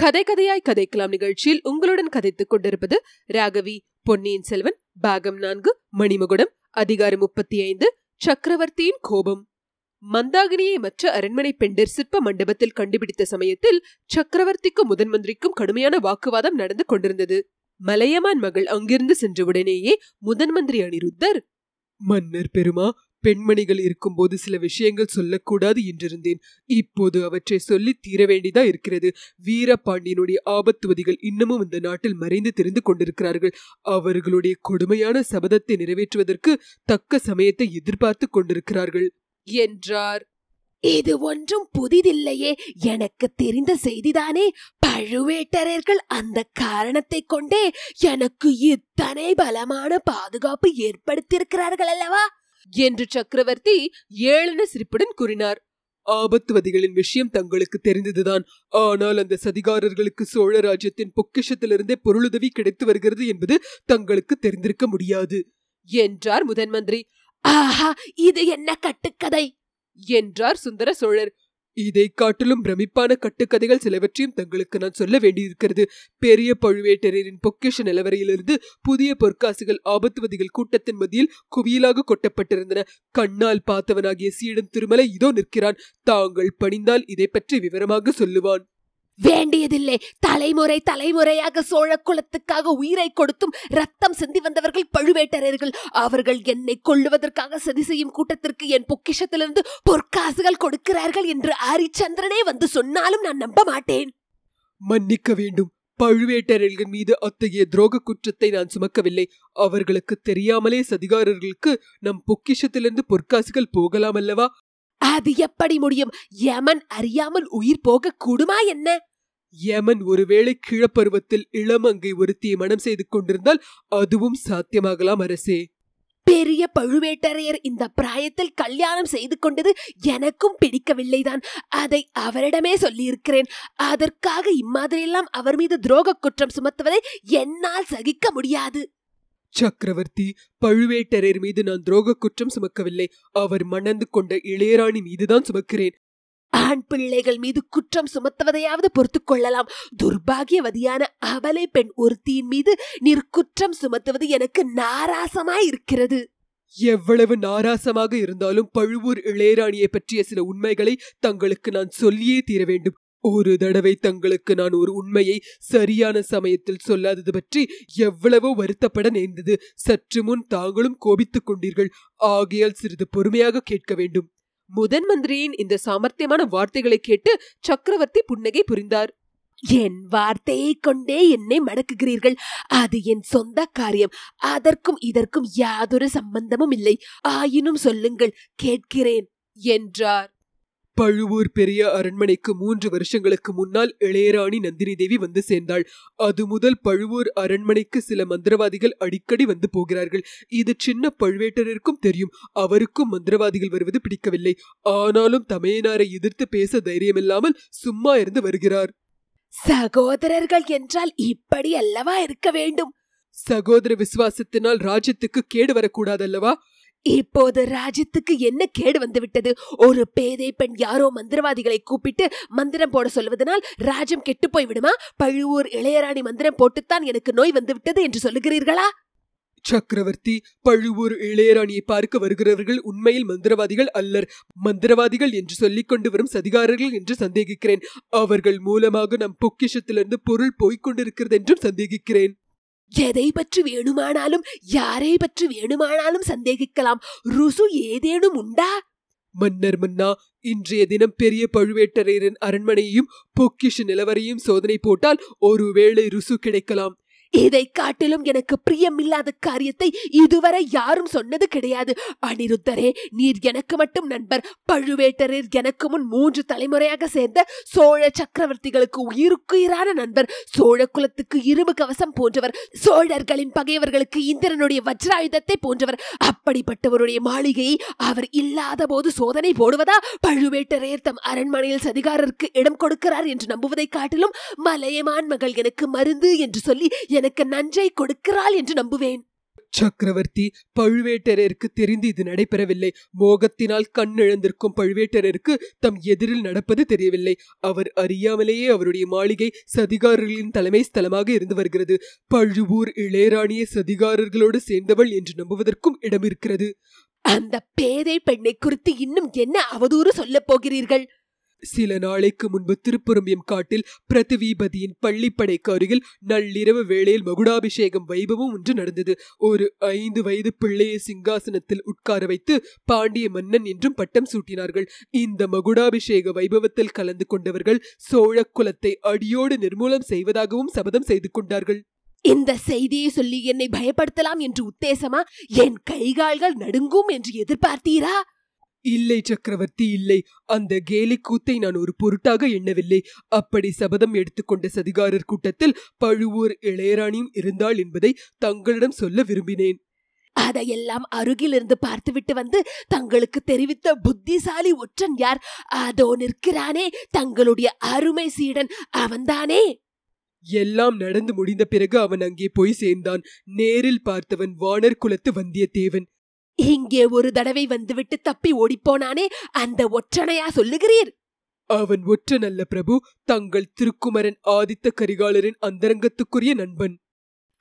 கதை கதையாய் கதைக்கலாம் நிகழ்ச்சியில் உங்களுடன் கதைத்துக் கொண்டிருப்பது ராகவி பொன்னியின் செல்வன் பாகம் நான்கு மணிமகுடம் அதிகாரம் முப்பத்தி ஐந்து சக்கரவர்த்தியின் கோபம். மந்தாகினியை மற்ற அரண்மனை பெண்டர் சிற்ப மண்டபத்தில் கண்டுபிடித்த சமயத்தில் சக்கரவர்த்திக்கும் முதன் மந்திரிக்கும் கடுமையான வாக்குவாதம் நடந்து கொண்டிருந்தது. மலையமான் மகள் அங்கிருந்து சென்றவுடனேயே முதன் மந்திரி அனிருத்தர் மன்னர் பெருமா பெண்மணிகள் இருக்கும்போது சில விஷயங்கள் சொல்லக்கூடாது என்றிருந்தேன். இப்போது அவற்றை சொல்லி தீர வேண்டியதா இருக்கிறது. வீரபாண்டியனுடைய ஆபத்துவதிகள் இன்னமும் இந்த நாட்டில் மறைந்து தெரிந்து கொண்டிருக்கிறார்கள். அவர்களுடைய கொடுமையான சபதத்தை நிறைவேற்றுவதற்கு தக்க சமயத்தை எதிர்பார்த்து கொண்டிருக்கிறார்கள். என்றார். இது ஒன்றும் புதிதில்லையே. எனக்கு தெரிந்த செய்திதானே. பழுவேட்டரர்கள் அந்த காரணத்தை கொண்டே எனக்கு இத்தனை பலமான பாதுகாப்பு ஏற்படுத்தியிருக்கிறார்கள் அல்லவா? என்று சக்கரவர்த்தி ஏளன சிரிப்புடன் கூறினார். ஆபத்துவதிகளின் விஷயம் தங்களுக்கு தெரிந்ததுதான். ஆனால் அந்த சதிகாரர்களுக்கு சோழ ராஜ்யத்தின் பொக்கிஷத்திலிருந்தே பொருளுதவி கிடைத்து வருகிறது என்பது தங்களுக்கு தெரிந்திருக்க முடியாது. என்றார் முதன் மந்திரி. ஆஹா இது என்ன கட்டுக்கதை? என்றார் சுந்தர சோழர். இதை காட்டிலும் பிரமிப்பான கட்டுக்கதைகள் சிலவற்றையும் தங்களுக்கு நான் சொல்ல வேண்டியிருக்கிறது. பெரிய பழுவேட்டரையரின் பொக்கிஷ நிலவரையிலிருந்து புதிய பொற்காசுகள் ஆபத்துவதிகள் கூட்டத்தின் மத்தியில் குவியலாக கொட்டப்பட்டிருந்தன. கண்ணால் பார்த்தவனாகிய சீடன் திருமலை இதோ நிற்கிறான். தாங்கள் பணிந்தால் இதை பற்றி விவரமாக சொல்லுவான். வேண்டியதில்லை. தலைமுறை தலைமுறையாக சோழ குலத்துக்காக உயிரை கொடுத்தும் ரத்தம் சிந்தி வந்தவர்கள் பழுவேட்டரர்கள் அவர்கள் என்னை கொள்ளுவதற்காக சதி செய்யும் கூட்டத்திற்கு என் பொக்கிஷத்திலிருந்து பொற்காசுகள் கொடுக்கிறார்கள் என்று ஹரிச்சந்திரனே வந்து சொன்னாலும் நான் நம்ப மாட்டேன். மன்னிக்க வேண்டும். பழுவேட்டரர்கள் மீது அத்தகைய துரோக குற்றத்தை நான் சுமக்கவில்லை. அவர்களுக்கு தெரியாமலே சதிகாரர்களுக்கு நம் பொக்கிஷத்திலிருந்து பொற்காசுகள் போகலாம் அல்லவா? அது எப்படி முடியும்? யமன் அறியாமல் உயிர் போக கூடுமா என்ன? யமன் ஒருவேளை கிழப்பருவத்தில் இளமங்கை ஒருத்தியை மனம் செய்து கொண்டிருந்தால் அதுவும் சாத்தியமாகலாம் அரசே. பெரிய பழுவேட்டரையர் இந்த பிராயத்தில் கல்யாணம் செய்து கொண்டது எனக்கும் பிடிக்கவில்லைதான். அதை அவரிடமே சொல்லியிருக்கிறேன். அதற்காக இம்மாதிரியெல்லாம் அவர் மீது துரோக குற்றம் சுமத்துவதை என்னால் சகிக்க முடியாது. சக்கரவர்த்தி பழுவேட்டரையர் மீது நான் துரோக குற்றம் சுமக்கவில்லை. அவர் மணந்து கொண்ட இளையராணி மீதுதான் சுமக்கிறேன். ஆண் பிள்ளைகள் மீது குற்றம் சுமத்துவதையாவது பொறுத்துக் கொள்ளலாம். துர்பாகியவதியான அவலை பெண் ஒருத்தியின் மீது நீர் குற்றம் சுமத்துவது எனக்கு நாராசமாய் இருக்கிறது. எவ்வளவு நாராசமாக இருந்தாலும் பழுவூர் இளையராணியை பற்றிய சில உண்மைகளை தங்களுக்கு நான் சொல்லியே தீர வேண்டும். ஒரு தடவை தங்களுக்கு நான் ஒரு உண்மையை சரியான சமயத்தில் சொல்லாதது பற்றி எவ்வளவோ வருத்தப்பட நேர்ந்தது. சற்று முன் தாங்களும் கோபித்துக் கொண்டீர்கள். ஆகையால் சிறிது பொறுமையாக கேட்க வேண்டும். முதன் மந்திரியின் இந்த சாமர்த்தியமான வார்த்தைகளை கேட்டு சக்கரவர்த்தி புன்னகை புரிந்தார். என் வார்த்தையை கொண்டே என்னை மடக்குகிறீர்கள். அது என் சொந்த காரியம். அதற்கும் இதற்கும் யாதொரு சம்பந்தமும் இல்லை. ஆயினும் சொல்லுங்கள் கேட்கிறேன் என்றார். பழுவூர் பெரிய அரண்மனைக்கு மூன்று வருஷங்களுக்கு முன்னால் இளையராணி நந்தினி தேவி வந்து சேர்ந்தாள். அது முதல் பழுவூர் அரண்மனைக்கு சில மந்திரவாதிகள் அடிக்கடி வந்து போகிறார்கள். இது சின்ன பழுவேட்டரருக்கும் தெரியும். அவருக்கும் மந்திரவாதிகள் வருவது பிடிக்கவில்லை. ஆனாலும் தமையனாரை எதிர்த்து பேச தைரியமில்லாமல் சும்மா இருந்து வருகிறார். சகோதரர்கள் என்றால் இப்படி அல்லவா இருக்க வேண்டும்? சகோதர விசுவாசத்தினால் ராஜ்யத்துக்கு கேடு வரக்கூடாதல்லவா? இப்போது ராஜ்யத்துக்கு என்ன கேடு வந்துவிட்டது? ஒரு பேதை பெண் யாரோ மந்திரவாதிகளை கூப்பிட்டு மந்திரம் போட சொல்வதனால் ராஜ்யம் கெட்டு போய் விடுமா? பழுவூர் இளையராணி மந்திரம் போட்டுத்தான் எனக்கு நோய் வந்துவிட்டது என்று சொல்லுகிறீர்களா? சக்கரவர்த்தி பழுவூர் இளையராணியை பார்க்க வருகிறவர்கள் உண்மையில் மந்திரவாதிகள் அல்லர். மந்திரவாதிகள் என்று சொல்லிக் கொண்டு வரும் சதிகாரர்கள் என்று சந்தேகிக்கிறேன். அவர்கள் மூலமாக நம் பொக்கிஷத்திலிருந்து பொருள் போய்க் கொண்டிருக்கிறது என்றும் சந்தேகிக்கிறேன். எதை பற்றி வேணுமானாலும் யாரை பற்றி வேணுமானாலும் சந்தேகிக்கலாம். ருசு ஏதேனும் உண்டா? மன்னர் மன்னா இன்றைய தினம் பெரிய பழுவேட்டரையரின் அரண்மனையையும் பொக்கிஷ நிலவரையும் சோதனை போட்டால் ஒருவேளை ருசு கிடைக்கலாம். இதை காட்டிலும் எனக்கு பிரியமில்லாத காரியத்தை இதுவரை யாரும் சொன்னது கிடையாது. அனிருத்தரே நீர் எனக்கு மட்டும் நண்பர். பழுவேட்டரர் எனக்கு முன் மூன்று தலைமுறையாக சேர்ந்த சோழ சக்கரவர்த்திகளுக்கு உயிருக்குயிரான நண்பர். சோழ குலத்துக்கு இரும்பு கவசம் போன்றவர். சோழர்களின் பகைவர்களுக்கு இந்திரனுடைய வஜ்ராயுதத்தை போன்றவர். அப்படிப்பட்டவருடைய மாளிகையை அவர் இல்லாத போது சோதனை போடுவதா? பழுவேட்டரையர் தம் அரண்மனையில் சதிகாரருக்கு இடம் கொடுக்கிறார் என்று நம்புவதை காட்டிலும் மலையமான் மகள் எனக்கு மருந்து என்று சொல்லி எனக்கு நன்றை கொடுக்கிறாள் என்று நம்புவேன். சக்கரவர்த்தி பழுவேட்டரையருக்கு தெரிந்து இது நடைபெறவில்லை. மோகத்தினால் கண் இழந்திருக்கும் பழுவேட்டரையருக்கு தம் எதிரில் நடப்பது தெரியவில்லை. அவர் அறியாமலேயே அவருடைய மாளிகை சதிகாரர்களின் தலைமை ஸ்தலமாக இருந்து வருகிறது. பழுவூர் இளையராணியை சதிகாரர்களோடு சேர்ந்தவள் என்று நம்புவதற்கும் இடம் இருக்கிறது அந்த பேதை பெண்ணை குறித்து இன்னும் என்ன அவதூறு சொல்லப் போகிறீர்கள்? சில நாளைக்கு முன்பு திருப்புரம்பியம் காட்டில் பிரதிவீபதியின் பள்ளிப்படைக்கு அருகில் நள்ளிரவு வேளையில் மகுடாபிஷேகம் வைபவம் ஒன்று நடந்தது. ஒரு ஐந்து வயது பிள்ளையை சிங்காசனத்தில் உட்கார வைத்து பாண்டிய மன்னன் என்றும் பட்டம் சூட்டினார்கள். இந்த மகுடாபிஷேக வைபவத்தில் கலந்து கொண்டவர்கள் சோழ குலத்தை அடியோடு நிர்மூலம் செய்வதாகவும் சபதம் செய்து கொண்டார்கள். இந்த செய்தியை சொல்லி என்னை பயப்படுத்தலாம் என்று உத்தேசமா? என் கைகால்கள் நடுங்கும் என்று எதிர்பார்த்தீரா? இல்லை சக்கரவர்த்தி இல்லை. அந்த கேலி கூத்தை நான் ஒரு பொருட்டாக எண்ணவில்லை. அப்படி சபதம் எடுத்துக்கொண்ட சதிகாரர் கூட்டத்தில் பழுவூர் இளையராணியும் இருந்தாள் என்பதை தங்களிடம் சொல்ல விரும்பினேன். அதையெல்லாம் அருகிலிருந்து பார்த்துவிட்டு வந்து தங்களுக்கு தெரிவித்த புத்திசாலி ஒற்றன் யார்? அதோ நிற்கிறானே தங்களுடைய அருமை சீடன். அவன்தானே? எல்லாம் நடந்து முடிந்த பிறகு அவன் அங்கே போய் சேர்ந்தான். நேரில் பார்த்தவன் வானர் குலத்து வந்தியத்தேவன். இங்கே ஒரு தடவை வந்துவிட்டு தப்பி ஓடிப்போனானே அந்த ஒற்றனையா சொல்லுகிறீர்? அவன் ஒற்றன் அல்ல பிரபு தங்கள் திருக்குமரன் ஆதித்த கரிகாலரின் அந்தரங்கத்துக்குரிய நண்பன்.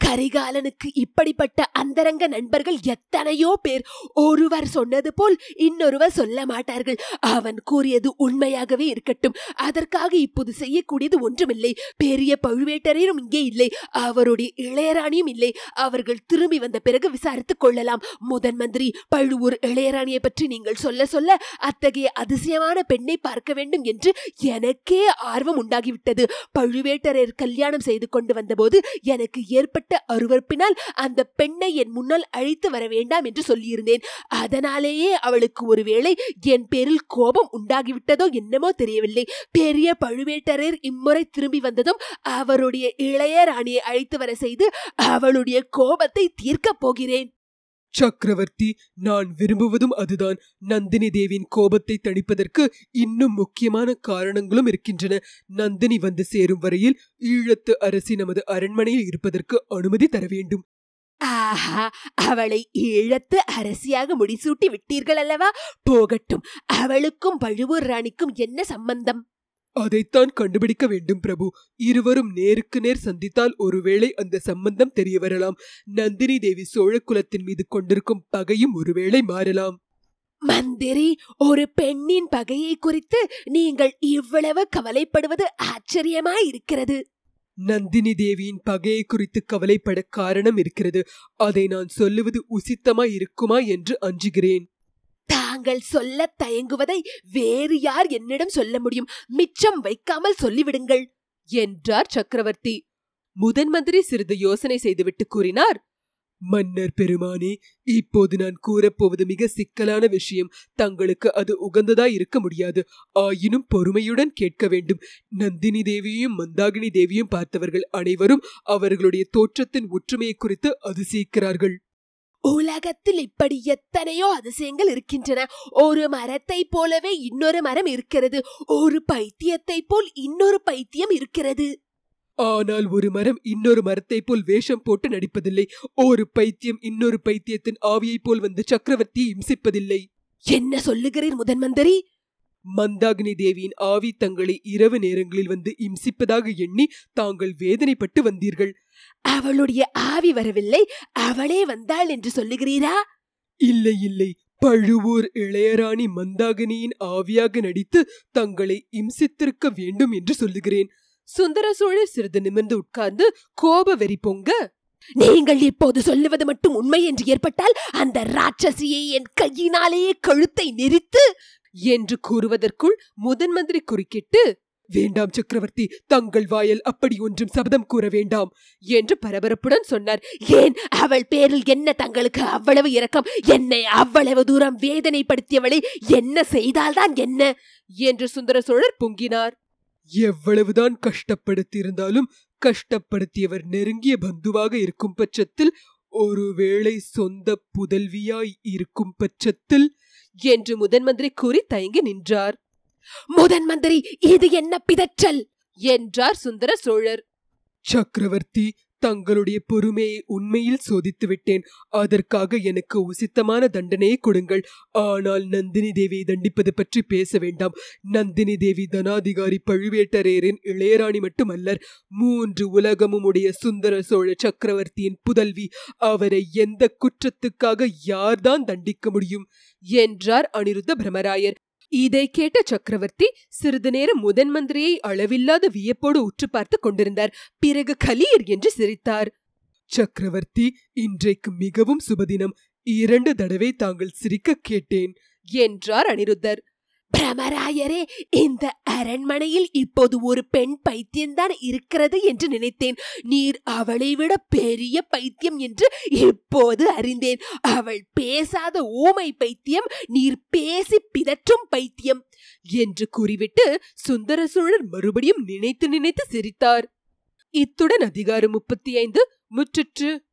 கரிகாலனுக்கு இப்படிப்பட்ட அந்தரங்க நண்பர்கள் எத்தனையோ பேர். ஒருவர் சொன்னது போல் இன்னொருவர் சொல்ல மாட்டார்கள். அவன் கூறியது உண்மையாகவே இருக்கட்டும். அதற்காக இப்போது செய்யக்கூடியது ஒன்றுமில்லை. பெரிய பழுவேட்டரையரும் இங்கே இல்லை. அவருடைய இளையராணியும் இல்லை. அவர்கள் திரும்பி வந்த பிறகு விசாரித்துக் கொள்ளலாம். முதன் மந்திரி பழுவூர் இளையராணியை பற்றி நீங்கள் சொல்ல சொல்ல அத்தகைய அதிசயமான பெண்ணை பார்க்க வேண்டும் என்று எனக்கே ஆர்வம் உண்டாகிவிட்டது. பழுவேட்டரையர் கல்யாணம் செய்து கொண்டு வந்தபோது எனக்கு ஏற்பட்ட அருவருப்பினால் அந்த பெண்ணை என் முன்னால் அழைத்து வர வேண்டாம் என்று சொல்லியிருந்தேன். அதனாலேயே அவளுக்கு ஒருவேளை என் பேரில் கோபம் உண்டாகிவிட்டதோ என்னமோ தெரியவில்லை. பெரிய பழுவேட்டரையர் இம்முறை திரும்பி வந்ததும் அவருடைய இளைய ராணியை அழைத்து வர செய்து அவளுடைய கோபத்தை தீர்க்கப் போகிறேன். சக்கரவர்த்தி நான் விரும்புவதும் அதுதான். நந்தினி தேவியின் கோபத்தை தணிப்பதற்கு இன்னும் முக்கியமான காரணங்களும் இருக்கின்றன. நந்தினி வந்து சேரும் வரையில் ஈழத்து அரசி நமது அரண்மனையில் இருப்பதற்கு அனுமதி தர வேண்டும். ஆஹா அவளை ஈழத்து அரசியாக முடிசூட்டி விட்டீர்கள் அல்லவா போகட்டும் அவளுக்கும் பழுவூர் ராணிக்கும் என்ன சம்பந்தம்? அதைத்தான் கண்டுபிடிக்க வேண்டும் பிரபு. இருவரும் நேருக்கு நேர் சந்தித்தால் ஒருவேளை அந்த சம்பந்தம் தெரிய வரலாம் நந்தினி தேவி சோழ குலத்தின் மீது கொண்டிருக்கும் பகையும் ஒருவேளை மாறலாம். மந்திரி ஒரு பெண்ணின் பகையை குறித்து நீங்கள் இவ்வளவு கவலைப்படுவது ஆச்சரியமாய் இருக்கிறது. நந்தினி தேவியின் பகையை குறித்து கவலைப்பட காரணம் இருக்கிறது. அதை நான் சொல்லுவது உசித்தமாய் இருக்குமா என்று அஞ்சுகிறேன். தாங்கள் சொல்ல தயங்குவதை வேறு யார் என்னிடம் சொல்ல முடியும்? மிச்சம் வைக்காமல் சொல்லிவிடுங்கள் என்றார் சக்கரவர்த்தி. முதன் மந்திரி சிறிது யோசனை செய்துவிட்டு கூறினார் மன்னர் பெருமானே இப்போது நான் கூறப்போவது மிக சிக்கலான விஷயம். தங்களுக்கு அது உகந்ததாய் இருக்க முடியாது. ஆயினும் பொறுமையுடன் கேட்க வேண்டும். நந்தினி தேவியையும் மந்தாகினி தேவியும் பார்த்தவர்கள் அனைவரும் அவர்களுடைய தோற்றத்தின் ஒற்றுமையை குறித்து அதிசயிக்கிறார்கள். உலகத்தில் இப்படி எத்தனையோ அதிசயங்கள் இருக்கின்றன. ஒரு மரத்தை போலவே இன்னொரு மரம் இருக்கிறது. ஒரு பைத்தியத்தை போல் இன்னொரு பைத்தியம் இருக்கிறது. ஆனால் ஒரு மரம் இன்னொரு மரத்தைப் போல் வேஷம் போட்டு நடிப்பதில்லை. ஒரு பைத்தியம் இன்னொரு பைத்தியத்தின் ஆவியைப் போல் வந்து சக்கரவர்த்தியை இம்சிப்பதில்லை. என்ன சொல்லுகிறீர் முதன் மந்திரி மந்தாகினி தேவியின் ஆவி தங்களை இரவு நேரங்களில் வந்து இம்சிப்பதாக எண்ணி தாங்கள் வேதனைப்பட்டு வந்தீர்கள். அவளுடைய ஆவி வரவில்லை அவளே வந்தாள் என்று சொல்லுகிறீரா? இல்லை இல்லை. பழுவூர் இளையராணி மந்தாகினியின் ஆவியாக நடித்து தங்களை இம்சித்திருக்க வேண்டும் என்று சொல்லுகிறேன். சுந்தர சோழர் சிறிது நிமிர்ந்து உட்கார்ந்து கோப வெறி பொங்க நீங்கள் இப்போது சொல்லுவது மட்டும் உண்மை என்று ஏற்பட்டால் அந்த ராட்சசியை என் கையினாலேயே கழுத்தை நெரித்து என்று கூறுவதற்குள் முதன் மந்திரி குறுக்கிட்டு வேண்டாம் சக்கரவர்த்தி தங்கள் வாயல் அப்படி ஒன்றும் சபதம் கூற வேண்டாம் என்று பரபரப்புடன் சொன்னார். ஏன்? அவள் பேரில் என்ன தங்களுக்கு அவ்வளவு இரக்கம்? என்னை அவ்வளவு தூரம் வேதனைப்படுத்தியவளை என்ன செய்தால்தான் என்ன? என்று சுந்தர சோழர் பொங்கினார். எவ்வளவுதான் கஷ்டப்படுத்தியிருந்தாலும் கஷ்டப்படுத்தியவர் நெருங்கிய பந்துவாக இருக்கும் பட்சத்தில் ஒருவேளை சொந்த புதல்வியாய் இருக்கும் பட்சத்தில் என்று முதன் மந்திரி கூறி தயங்கி நின்றார். முதன் மந்திரி இது என்ன பிதற்றல்? என்றார் சுந்தர சோழர். சக்கரவர்த்தி தங்களுடைய பொறுமையை உண்மையில் சோதித்து விட்டேன் அதற்காக எனக்கு உசித்தமான தண்டனையை கொடுங்கள். ஆனால் நந்தினி தேவியை தண்டிப்பது பற்றி பேச வேண்டாம். நந்தினி தேவி தனாதிகாரி பழுவேட்டரையரின் இளையராணி மட்டுமல்லர். மூன்று உலகமும் உடைய சுந்தர சோழ சக்கரவர்த்தியின் புதல்வி. அவரை எந்த குற்றத்துக்காக யார்தான் தண்டிக்க முடியும்? என்றார் அனிருத்த பிரமராயர் இதை கேட்ட சக்கரவர்த்தி சிறிது நேரம் முதன் மந்திரியை அளவில்லாத வியப்போடு உற்று பார்த்து கொண்டிருந்தார். பிறகு கலீர் என்று சிரித்தார். சக்கரவர்த்தி இன்றைக்கு மிகவும் சுபதினம். இரண்டு தடவை தாங்கள் சிரிக்க கேட்டேன் என்றார் அனிருத்தர். பிரமராயரே இந்த அரண்மனையில் இப்போது ஒரு பெண் பைத்தியம்தான் இருக்கிறது என்று நினைத்தேன். நீர் அவளை விட பெரிய பைத்தியம் என்று இப்போது அறிந்தேன். அவள் பேசாத ஊமை பைத்தியம் நீர் பேசி பிதற்றும் பைத்தியம் என்று கூறிவிட்டு சுந்தர சோழர் மறுபடியும் நினைத்து நினைத்து சிரித்தார். இத்துடன் அதிகாரம் முப்பத்தி ஐந்து முற்றுற்று.